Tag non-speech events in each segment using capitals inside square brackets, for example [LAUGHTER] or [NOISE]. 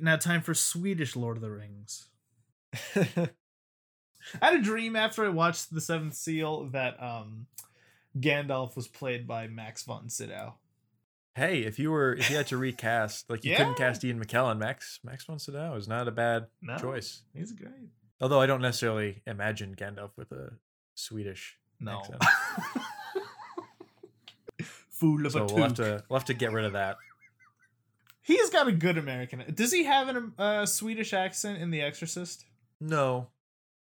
Now, time for Swedish Lord of the Rings. [LAUGHS] I had a dream after I watched The Seventh Seal that um, Gandalf was played by Max von Sydow. hey, if you were if you had to recast, like you couldn't cast Ian McKellen, Max Max von Sydow is not a bad No, choice. He's great. Although I don't necessarily imagine Gandalf with a Swedish No. accent. [LAUGHS] Fool of So a we'll have to we'll have to get rid of that. He's got a good American. Does he have a uh, Swedish accent in The Exorcist? No.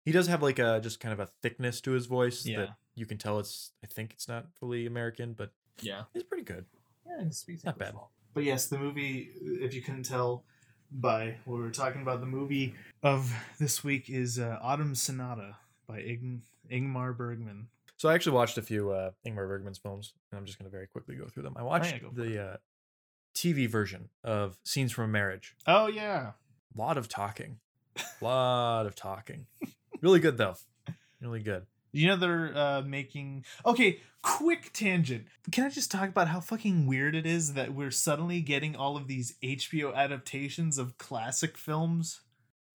He does have like a just kind of a thickness to his voice Yeah. that you can tell it's I think it's not fully American, but Yeah. he's pretty good. Yeah, he speaks Not bad. well. But yes, the movie, if you couldn't tell by what we were talking about, the movie of this week is uh, Autumn Sonata by Ing- Ingmar Bergman. So I actually watched a few uh, Ingmar Bergman's films, and I'm just going to very quickly go through them. I watched yeah, go the uh, TV version of Scenes from a Marriage. Oh, yeah. A lot of talking, a [LAUGHS] lot of talking. Really good though, really good. You know they're uh, making. Okay, quick tangent. Can I just talk about how fucking weird it is that we're suddenly getting all of these HBO adaptations of classic films?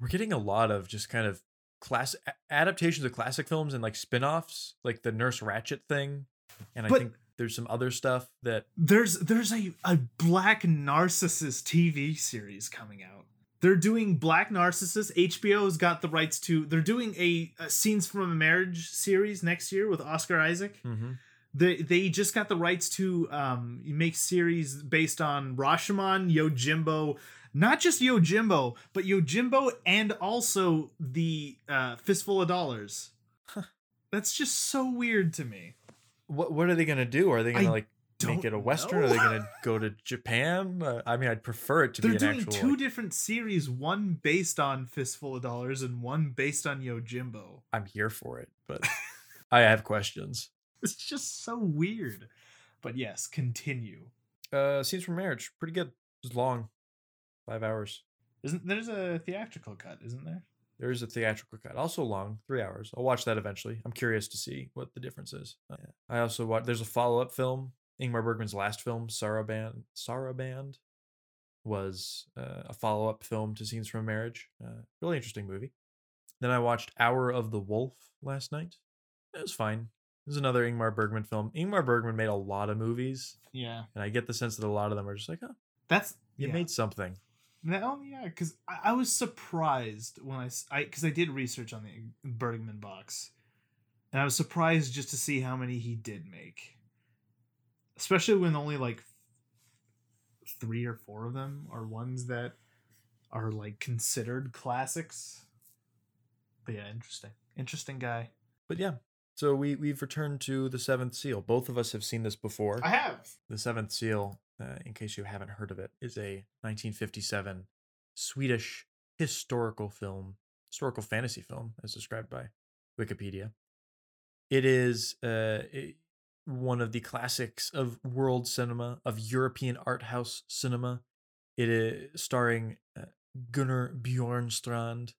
We're getting a lot of just kind of class adaptations of classic films and like spin-offs, like the Nurse Ratched thing, and I think there's some other stuff that There's there's a, a Black Narcissus TV series coming out. They're doing Black Narcissus. HBO's got the rights to. They're doing a, a scenes from a marriage series next year with Oscar Isaac. Mhm. They they just got the rights to um make series based on Rashomon, Yojimbo, not just Yojimbo, but Yojimbo and also the uh, Fistful of Dollars. That's just so weird to me. What what are they gonna do? Are they gonna I like make it a western? Are they gonna go to Japan? Uh, I mean, I'd prefer it to be. They're be an doing actual. two like- different series, one based on Fistful of Dollars and one based on Yojimbo. I'm here for it, but [LAUGHS] I have questions. It's just so weird. But yes, continue. Uh, Scenes from Marriage, pretty good. It's long, five hours. Isn't there's a theatrical cut, isn't there? There is a theatrical cut, also long, three hours. I'll watch that eventually. I'm curious to see what the difference is. Uh, I also watch. There's a follow up film. Ingmar Bergman's last film, Saraband, Saraband, was uh, a follow up film to Scenes from a Marriage. Uh, really interesting movie. Then I watched Hour of the Wolf last night. It was fine. It was another Ingmar Bergman film. Ingmar Bergman made a lot of movies, Yeah. and I get the sense that a lot of them are just like, oh, That's you yeah. made something. No, yeah, because I, I was surprised when I, I, because I did research on the Bergman box, and I was surprised just to see how many he did make, especially when only like three or four of them are ones that are like considered classics. But yeah, interesting, interesting guy. But yeah, so we we've returned to the Seventh Seal. Both of us have seen this before. I have. The Seventh Seal, uh, in case you haven't heard of it, is a 1957 Swedish historical film, historical fantasy film, as described by Wikipedia. It is uh, i- one of the classics of world cinema, of European art house cinema. It is starring uh, Gunnar Bjornstrand,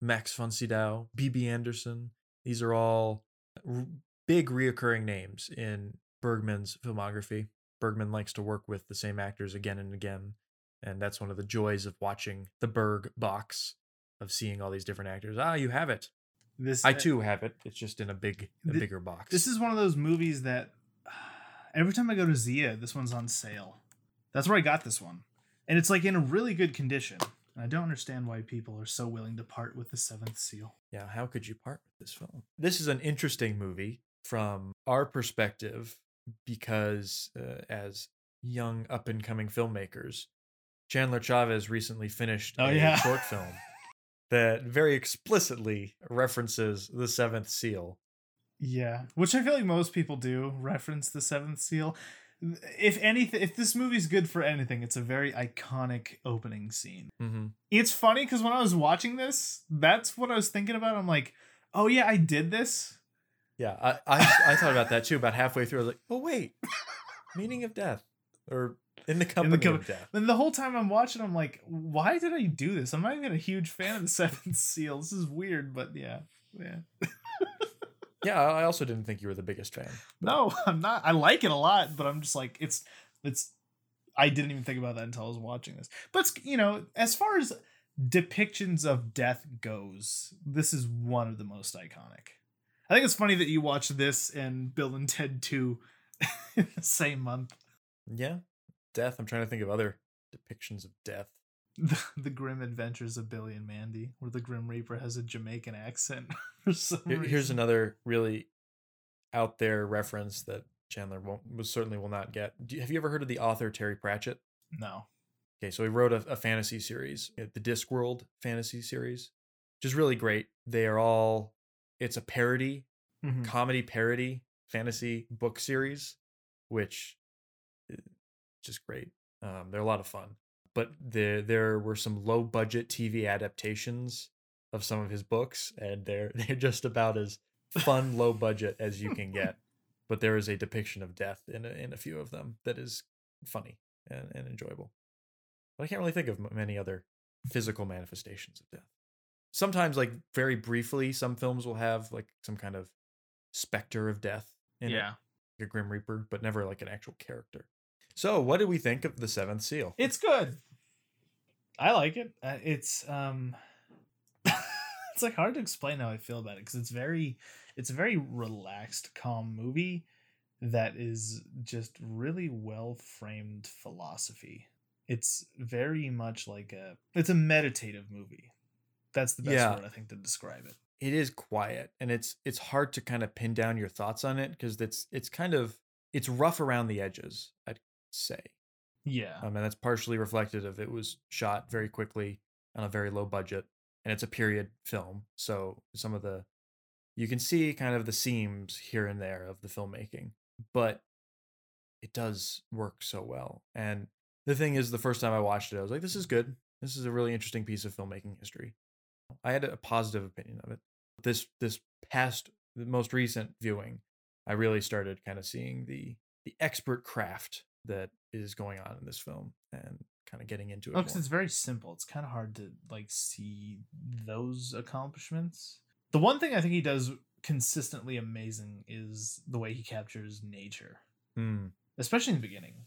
Max von Sydow, Bibi Andersson. These are all r- big reoccurring names in Bergman's filmography. Bergman likes to work with the same actors again and again, and that's one of the joys of watching the Berg box of seeing all these different actors. Ah, you have it. This I too have it. It's just in a big, a bigger box. This is one of those movies that [SIGHS] every time I go to Zia, this one's on sale. That's where I got this one. And it's like in a really good condition. And I don't understand why people are so willing to part with the seventh seal. Yeah, how could you part with this film? This is an interesting movie from our perspective because, uh, as young up and coming filmmakers, Chandler Chavez recently finished Oh, a yeah. short film [LAUGHS] that very explicitly references the Seventh Seal. Yeah. Which I feel like most people do reference the seventh seal. If anything, if this movie's good for anything, it's a very iconic opening scene. Mm-hmm. It's funny because when I was watching this, that's what I was thinking about. I'm like, oh yeah, I did this. Yeah, I, I I thought about that too. About halfway through, I was like, "Oh wait, meaning of death, or in the company com- of death." And the whole time I'm watching, I'm like, why did I do this? I'm not even a huge fan of the [LAUGHS] Seventh Seal. This is weird, but yeah, yeah. [LAUGHS] Yeah, I I also didn't think you were the biggest fan. No, [LAUGHS] I'm not. I like it a lot, but I'm just like, it's, it's. I didn't even think about that until I was watching this. But you know, as far as depictions of death goes, this is one of the most iconic. I think it's funny that you watched this and Bill and Ted 2 [LAUGHS] in the same month. Yeah, death. I'm trying to think of other depictions of death. [LAUGHS] The, the Grim Adventures of Billy and Mandy, where the Grim Reaper has a Jamaican accent [LAUGHS] for some Here- reason. Here's another really out there reference that Chandler won't certainly will not get. You, have you ever heard of the author Terry Pratchett? No. Okay, so he wrote a, a fantasy series, uh, the Discworld fantasy series, which is really great. They are all it's a parody, Mhm. comedy parody fantasy book series, which is just great. Um, they're a lot of fun. But there there were some low budget TV adaptations of some of his books, and they're [LAUGHS] they're just about as fun [LAUGHS] low budget as you can get. [LAUGHS] But there is a depiction of death in a, in a few of them that is funny and, and enjoyable. But I can't really think of many other physical manifestations of death. Sometimes, like very briefly, some films will have like some kind of specter of death in it, Yeah. like a Grim Reaper, but never like an actual character. So, what did we think of the Seventh Seal? It's good. I like it. Uh, it's um [LAUGHS] it's like hard to explain how I feel about it because it's very it's a very relaxed, calm movie that is just really well framed philosophy. It's very much like a it's a meditative movie. That's the best Yeah. word I think to describe it. it is quiet and it's it's hard to kind of pin down your thoughts on it because it's it's kind of it's rough around the edges i'd say Yeah. um, and that's partially reflected of it was shot very quickly on a very low budget and it's a period film so some of the you can see kind of the seams here and there of the filmmaking but it does work so well and the thing is the first time i watched it i was like this is good this is a really interesting piece of filmmaking history i had a positive opinion of it this this past the most recent viewing i really started kind of seeing the the expert craft that is going on in this film and kind of getting into it Oh, 'cause more. it's very simple. It's kind of hard to like see those accomplishments. The one thing I think he does consistently amazing is the way he captures nature, Mm. especially in the beginning.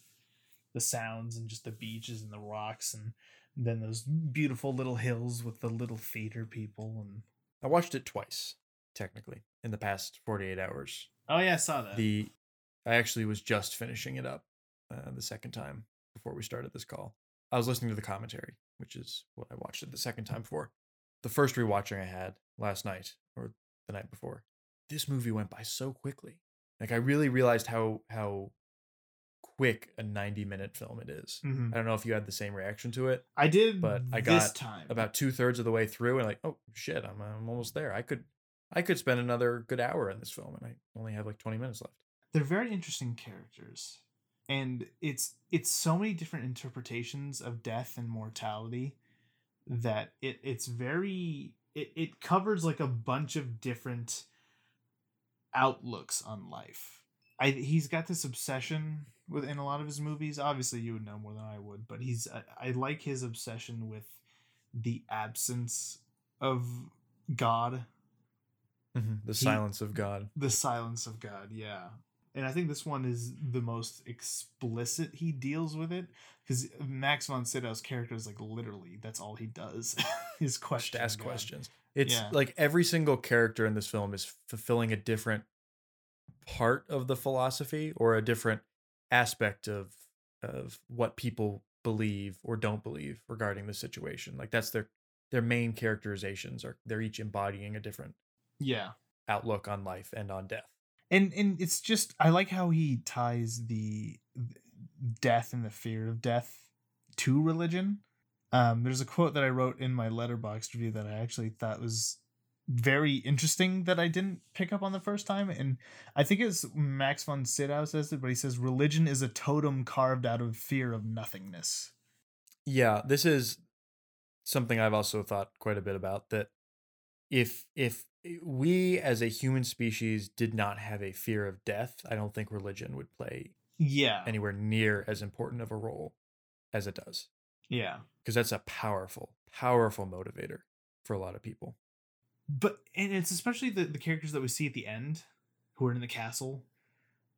The sounds and just the beaches and the rocks and then those beautiful little hills with the little theater people and i watched it twice technically in the past 48 hours. Oh yeah, I saw that. the i actually was just finishing it up uh, the second time before we started this call. I was listening to the commentary which is what i watched it the second time for the first rewatching i had last night or the night before this movie went by so quickly. Like i really realized how how quick a 90 minute film it is. Mhm. i don't know if you had the same reaction to it I did, but I got time. about two thirds of the way through and like oh shit i'm, I'm almost there. I could i could spend another good hour in this film and i only have like 20 minutes left. They're very interesting characters and it's it's so many different interpretations of death and mortality that it it's very it, it covers like a bunch of different outlooks on life. I he's got this obsession with in a lot of his movies obviously you would know more than i would but he's i, I like his obsession with the absence of god mm-hmm. the silence of god the silence of God, yeah. And I think this one is the most explicit he deals with it because Max von Sydow's character is like literally that's all he does [LAUGHS] is question. ask God. questions it's Yeah. like every single character in this film is fulfilling a different part of the philosophy or a different aspect of of what people believe or don't believe regarding the situation like that's their their main characterizations are they're each embodying a different Yeah, outlook on life and on death and and it's just I like how he ties the death and the fear of death to religion. Um, there's a quote that I wrote in my Letterboxd review that I actually thought was very interesting that I didn't pick up on the first time, and I think it's Max von Sydow says it, but he says religion is a totem carved out of fear of nothingness. Yeah, this is something I've also thought quite a bit about that if if we as a human species did not have a fear of death, I don't think religion would play Yeah, anywhere near as important of a role as it does yeah, because that's a powerful powerful motivator for a lot of people. But and it's especially the the characters that we see at the end who are in the castle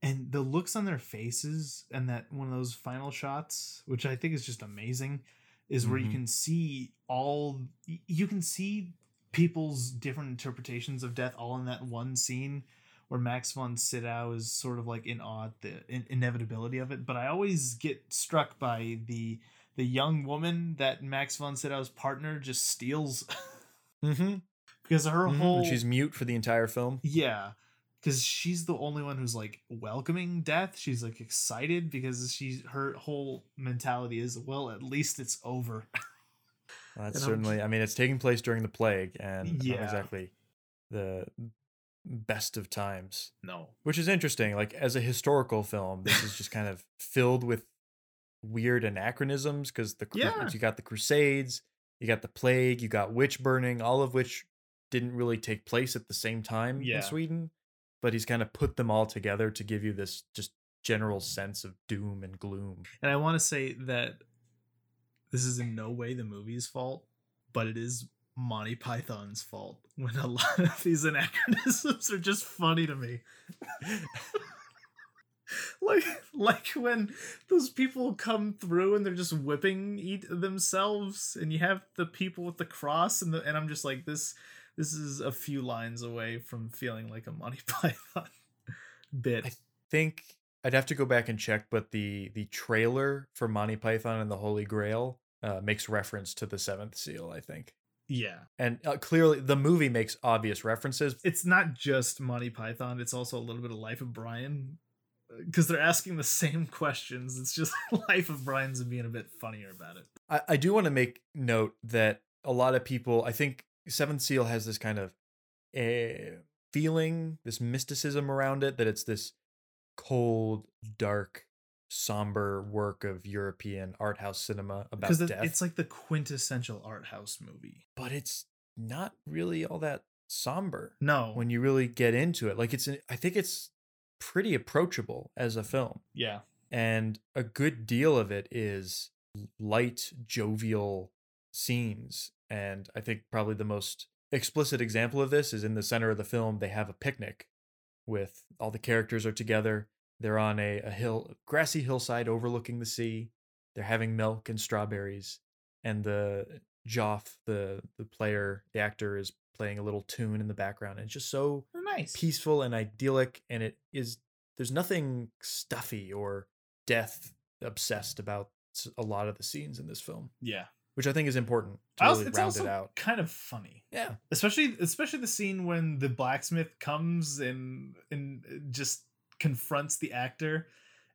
and the looks on their faces and that one of those final shots which i think is just amazing is where you Mhm. can see all you can see people's different interpretations of death all in that one scene where max von sydow is sort of like in awe at the in- inevitability of it but i always get struck by the the young woman that max von sydow's partner just steals [LAUGHS] Mm-hmm. Because her mm-hmm. whole She's mute for the entire film. yeah, because she's the only one who's like welcoming death. She's like excited because she's her whole mentality is well, at least it's over. That's And I'm certainly. I mean, it's taking place during the plague, and not Yeah. exactly the best of times. no, which is interesting. Like as a historical film, this is just kind of filled with weird anachronisms because the Yeah. you got the Crusades, you got the plague, you got witch burning, all of which didn't really take place at the same time Yeah. in Sweden. But he's kind of put them all together to give you this just general sense of doom and gloom. and I want to say that this is in no way the movie's fault, but it is Monty Python's fault [LAUGHS] when a lot of these anachronisms are just funny to me. [LAUGHS] like like when those people come through and they're just whipping eat themselves and you have the people with the cross and the and I'm just like this this is a few lines away from feeling like a Monty [LAUGHS] Python bit. I think I'd have to go back and check, but the the trailer for Monty Python and the Holy Grail uh, makes reference to the Seventh Seal. I think. yeah. and uh, clearly the movie makes obvious references It's not just Monty Python, it's also a little bit of Life of Brian because they're asking the [LAUGHS] same questions. It's just [LAUGHS] Life of Brian's being a bit funnier about it. I, I do want to make note that a lot of people i think seventh seal has this kind of uh, feeling this mysticism around it that it's this cold dark somber work of european art house cinema about death it's like the quintessential art house movie. but it's not really all that somber No. when you really get into it like it's an, i think it's pretty approachable as a film yeah. and a good deal of it is light jovial scenes and i think probably the most explicit example of this is in the center of the film they have a picnic with all the characters are together they're on a, a hill grassy hillside overlooking the sea they're having milk and strawberries and the Jof the the player the actor is playing a little tune in the background and it's just so oh, Nice. peaceful and idyllic and it is there's nothing stuffy or death obsessed about a lot of the scenes in this film Yeah. Which i think is important to also- really it's round also it out kind of funny. yeah Especially especially the scene when the blacksmith comes and and just confronts the actor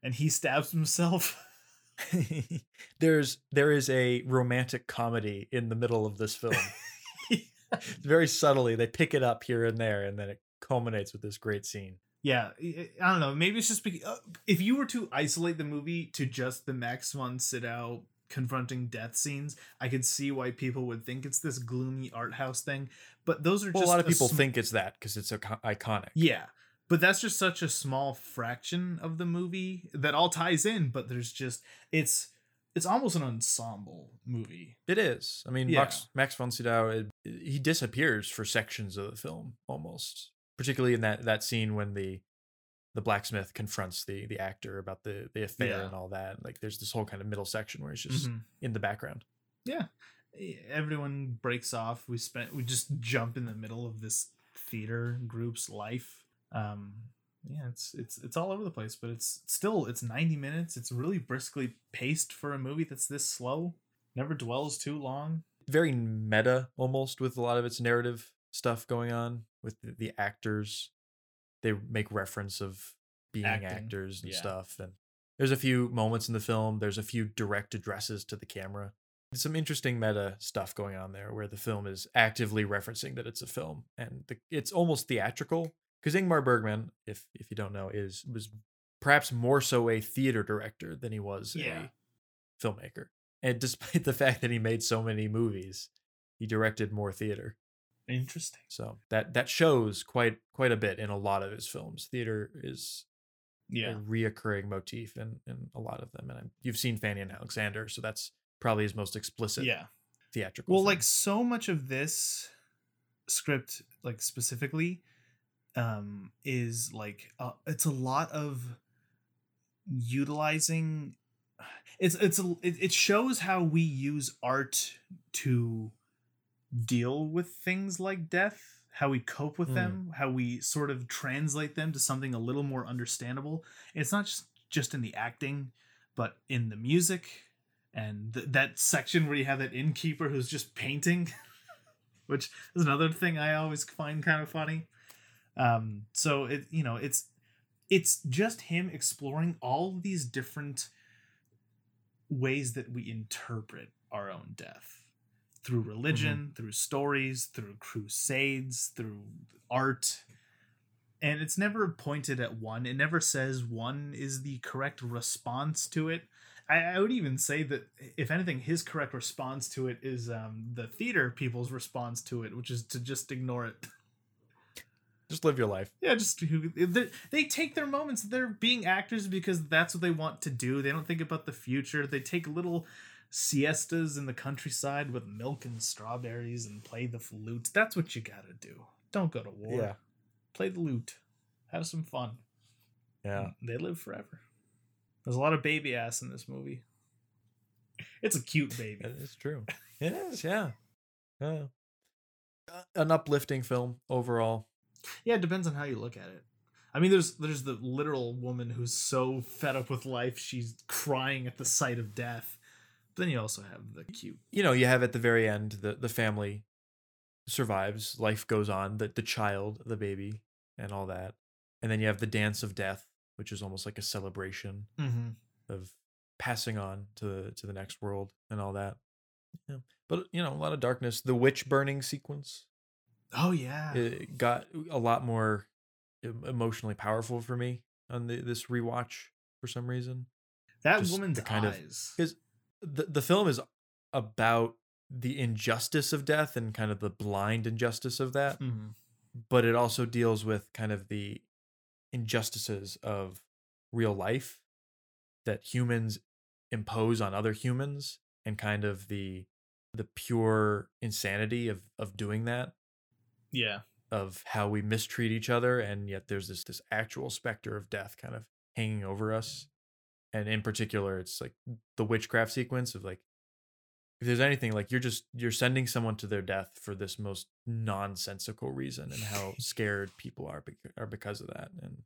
and he stabs himself. [LAUGHS] [LAUGHS] there's there is a romantic comedy in the middle of this film [LAUGHS] very subtly they pick it up here and there and then it culminates with this great scene Yeah, I I don't know. Maybe it's just because uh, if you were to isolate the movie to just the Max von Sydow confronting death scenes, I could see why people would think it's this gloomy art house thing. But those are well, a lot of people sm- think it's that because it's iconic yeah. But that's just such a small fraction of the movie that all ties in. But there's just it's it's almost an ensemble movie. It is. I mean, Yeah. Max Max von Sydow, he disappears for sections of the film almost, particularly in that that scene when the the blacksmith confronts the the actor about the the affair Yeah. and all that. Like, there's this whole kind of middle section where he's just Mhm. in the background. Yeah. Everyone breaks off we spent we just jump in the middle of this theater group's life um yeah it's it's it's all over the place but it's still it's 90 minutes it's really briskly paced for a movie that's this slow never dwells too long Very meta almost with a lot of its narrative stuff going on with the, the actors. They make reference of being Acting, actors and yeah. stuff, and there's a few moments in the film. There's a few direct addresses to the camera. Some interesting meta stuff going on there where the film is actively referencing that it's a film and the, it's almost theatrical because Ingmar Bergman, if if you don't know, is was perhaps more so a theater director than he was Yeah. a filmmaker. And despite [LAUGHS] the fact that he made so many movies, he directed more theater. Interesting So that that shows quite quite a bit in a lot of his films. Theater is yeah a reoccurring motif in in a lot of them, and I'm- you've seen Fanny and Alexander, so that's probably his most explicit yeah theatrical. well film. like so much of this script like specifically um is like uh, it's a lot of utilizing [SIGHS] it's it's a, it, it shows how we use art to deal with things like death how we cope with Mm. them how we sort of translate them to something a little more understandable. It's not just just in the acting but in the music and th- that section where you have that innkeeper who's just painting [LAUGHS] which is another thing i always find kind of funny. Um so it you know it's it's just him exploring all these different ways that we interpret our own death through religion, through stories, through crusades, through art. And it's never pointed at one. It never says one is the correct response to it. I, I would even say that, if anything, his correct response to it is um, the theater people's response to it, which is to just ignore it. [LAUGHS] Just live your life. Yeah, just they, they take their moments. They're being actors because that's what they want to do. They don't think about the future. They take little siestas in the countryside with milk and strawberries and play the flute. That's what you gotta do. Don't go to war. Yeah. Play the lute. Have some fun. Yeah. They live forever. There's a lot of baby ass in this movie. It's a cute baby. It is true. It is, yeah. Yeah. Uh, An uplifting film overall. Yeah, it depends on how you look at it. I mean, there's there's the literal woman who's so fed up with life she's crying at the sight of death. Then you also have the cute. You know, you have at the very end the the family survives, life goes on, the the child, the baby, and all that. And then you have the dance of death, which is almost like a celebration Mm-hmm. of passing on to to the next world and all that. Yeah. But you know, a lot of darkness. The witch burning sequence Oh yeah. it got a lot more emotionally powerful for me on the, this rewatch for some reason. that just woman's the kind of- eyes. Because the the film is about the injustice of death and kind of the blind injustice of that, Mhm. but it also deals with kind of the injustices of real life that humans impose on other humans and kind of the the pure insanity of of doing that Yeah. of how we mistreat each other and yet there's this this actual specter of death kind of hanging over us and in particular it's like the witchcraft sequence of like if there's anything like you're just you're sending someone to their death for this most nonsensical reason and how [LAUGHS] scared people are bec- are because of that and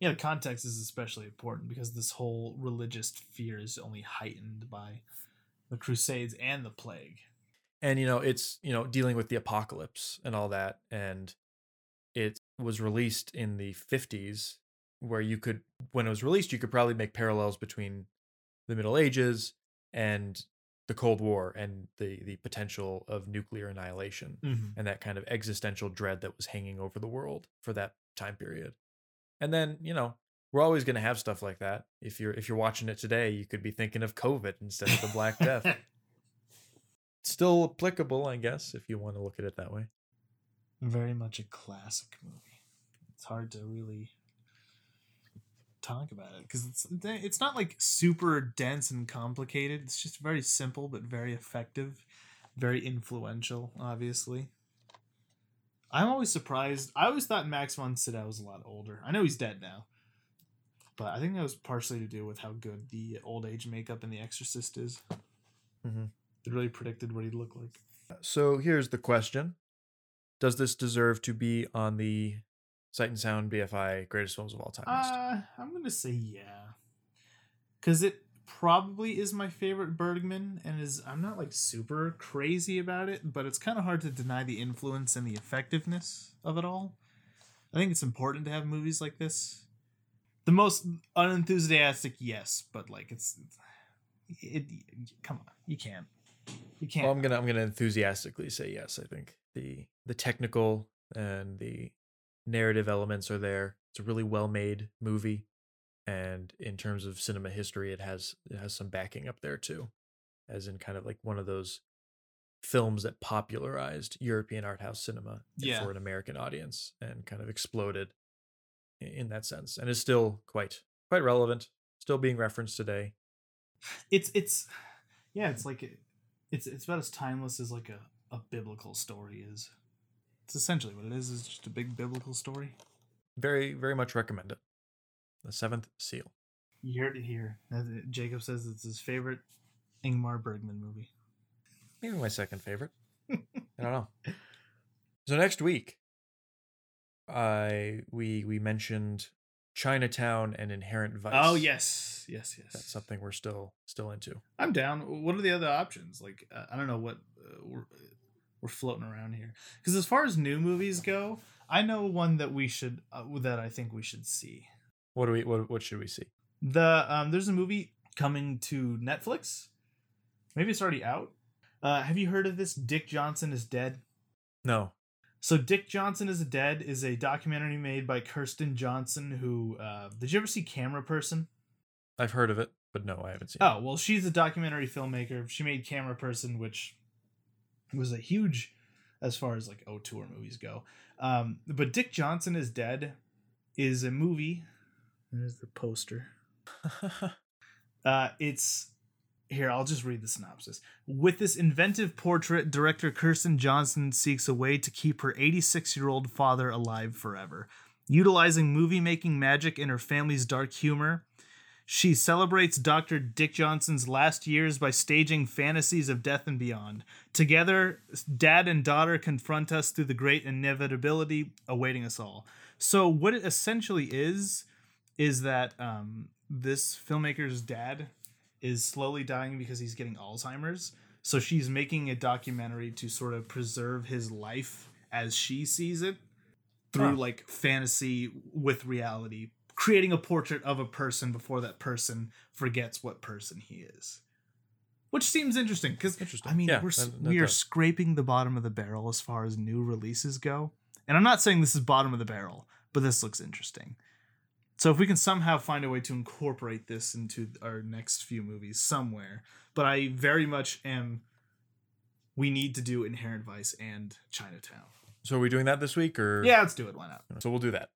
Yeah, the context is especially important because this whole religious fear is only heightened by the Crusades and the plague. and you know it's you know dealing with the apocalypse and all that and it was released in the 50s where you could when it was released you could probably make parallels between the middle ages and the cold war and the the potential of nuclear annihilation Mm-hmm. and that kind of existential dread that was hanging over the world for that time period and then you know we're always going to have stuff like that if you're if you're watching it today you could be thinking of covid instead of the black death [LAUGHS] still applicable, I guess, if you want to look at it that way. Very much a classic movie. It's hard to really talk about it because it's it's not like super dense and complicated. It's just very simple but very effective, very influential. Obviously, I'm always surprised. I always thought Max von Sydow was a lot older. I know he's dead now, but I think that was partially to do with how good the old age makeup in The Exorcist is. Mhm. It really predicted what he'd look like. So here's the question Does this deserve to be on the Sight and Sound BFI greatest films of all time? Uh, I'm gonna say yeah, because it probably is my favorite Bergman, and is I'm not like super crazy about it, but it's kind of hard to deny the influence and the effectiveness of it all. I think it's important to have movies like this. The most unenthusiastic, yes, but like it's it. Come on, you can't. You can't. Well, I'm gonna I'm gonna enthusiastically say yes. I think the the technical and the narrative elements are there. It's a really well made movie, and in terms of cinema history, it has it has some backing up there too, as in kind of like one of those films that popularized European art house cinema Yeah. for an American audience and kind of exploded in that sense, and is still quite quite relevant, still being referenced today. it's it's yeah it's like it's it's about as timeless as like a, a biblical story is It's essentially what it is. It's just a big biblical story. Very, very much recommend it. The Seventh Seal. You heard it here. Jacob says it's his favorite Ingmar Bergman movie. Maybe my second favorite. [LAUGHS] I don't know. So next week, I we we mentioned Chinatown and Inherent Vice. Oh yes, yes, yes. that's something we're still still into. I'm down. What are the other options? Like uh, I don't know what uh, we're floating around here. Because as far as new movies go, I know one that we should uh, that I think we should see. What do we what what should we see? The um, there's a movie coming to Netflix. Maybe it's already out. Uh, have you heard of this? Dick Johnson is dead. No. So Dick Johnson is Dead is a documentary made by Kirsten Johnson. Who uh, did you ever see Cameraperson? I've heard of it, but no, I haven't seen it. Oh well, she's a documentary filmmaker. She made Cameraperson, which was a huge as far as like auteur movies go. Um, but Dick Johnson is Dead is a movie. There's the poster. [LAUGHS] Uh, it's here. I'll just read the synopsis. With this inventive portrait, director Kirsten Johnson seeks a way to keep her 86 year old father alive forever. Utilizing movie making magic and her family's dark humor, she celebrates Dr. Dick Johnson's last years by staging fantasies of death and beyond. Together, dad and daughter confront us through the great inevitability awaiting us all. So, what it essentially is, is that um, this filmmaker's dad is slowly dying because he's getting Alzheimer's. So she's making a documentary to sort of preserve his life as she sees it through Huh. like fantasy with reality, creating a portrait of a person before that person forgets what person he is. Which seems interesting because I mean Yeah, we're that- that we are scraping the bottom of the barrel as far as new releases go. And I'm not saying this is bottom of the barrel, but this looks interesting. So if we can somehow find a way to incorporate this into our next few movies somewhere, but I very much am. We need to do Inherent Vice and Chinatown. So are we doing that this week or Yeah, let's do it. Why not? So we'll do that.